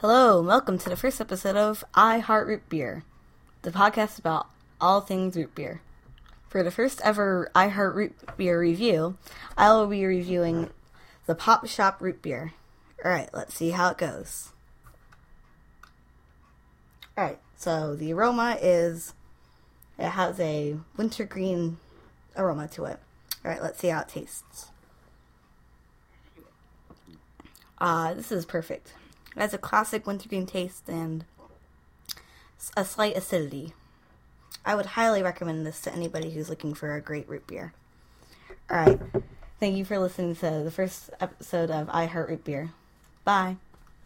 Hello, and welcome to the first episode of I Heart Root Beer, the podcast about all things root beer. For the first ever I Heart Root Beer review, I will be reviewing the Pop Shoppe Root Beer. Alright, let's see how it goes. Alright, so the aroma is, it has a wintergreen aroma to it. Alright, let's see how it tastes. Uh, this is perfect. It has a classic wintergreen taste and a slight acidity. I would highly recommend this to anybody who's looking for a great root beer. All right. Thank you for listening to the first episode of I Heart Root Beer. Bye.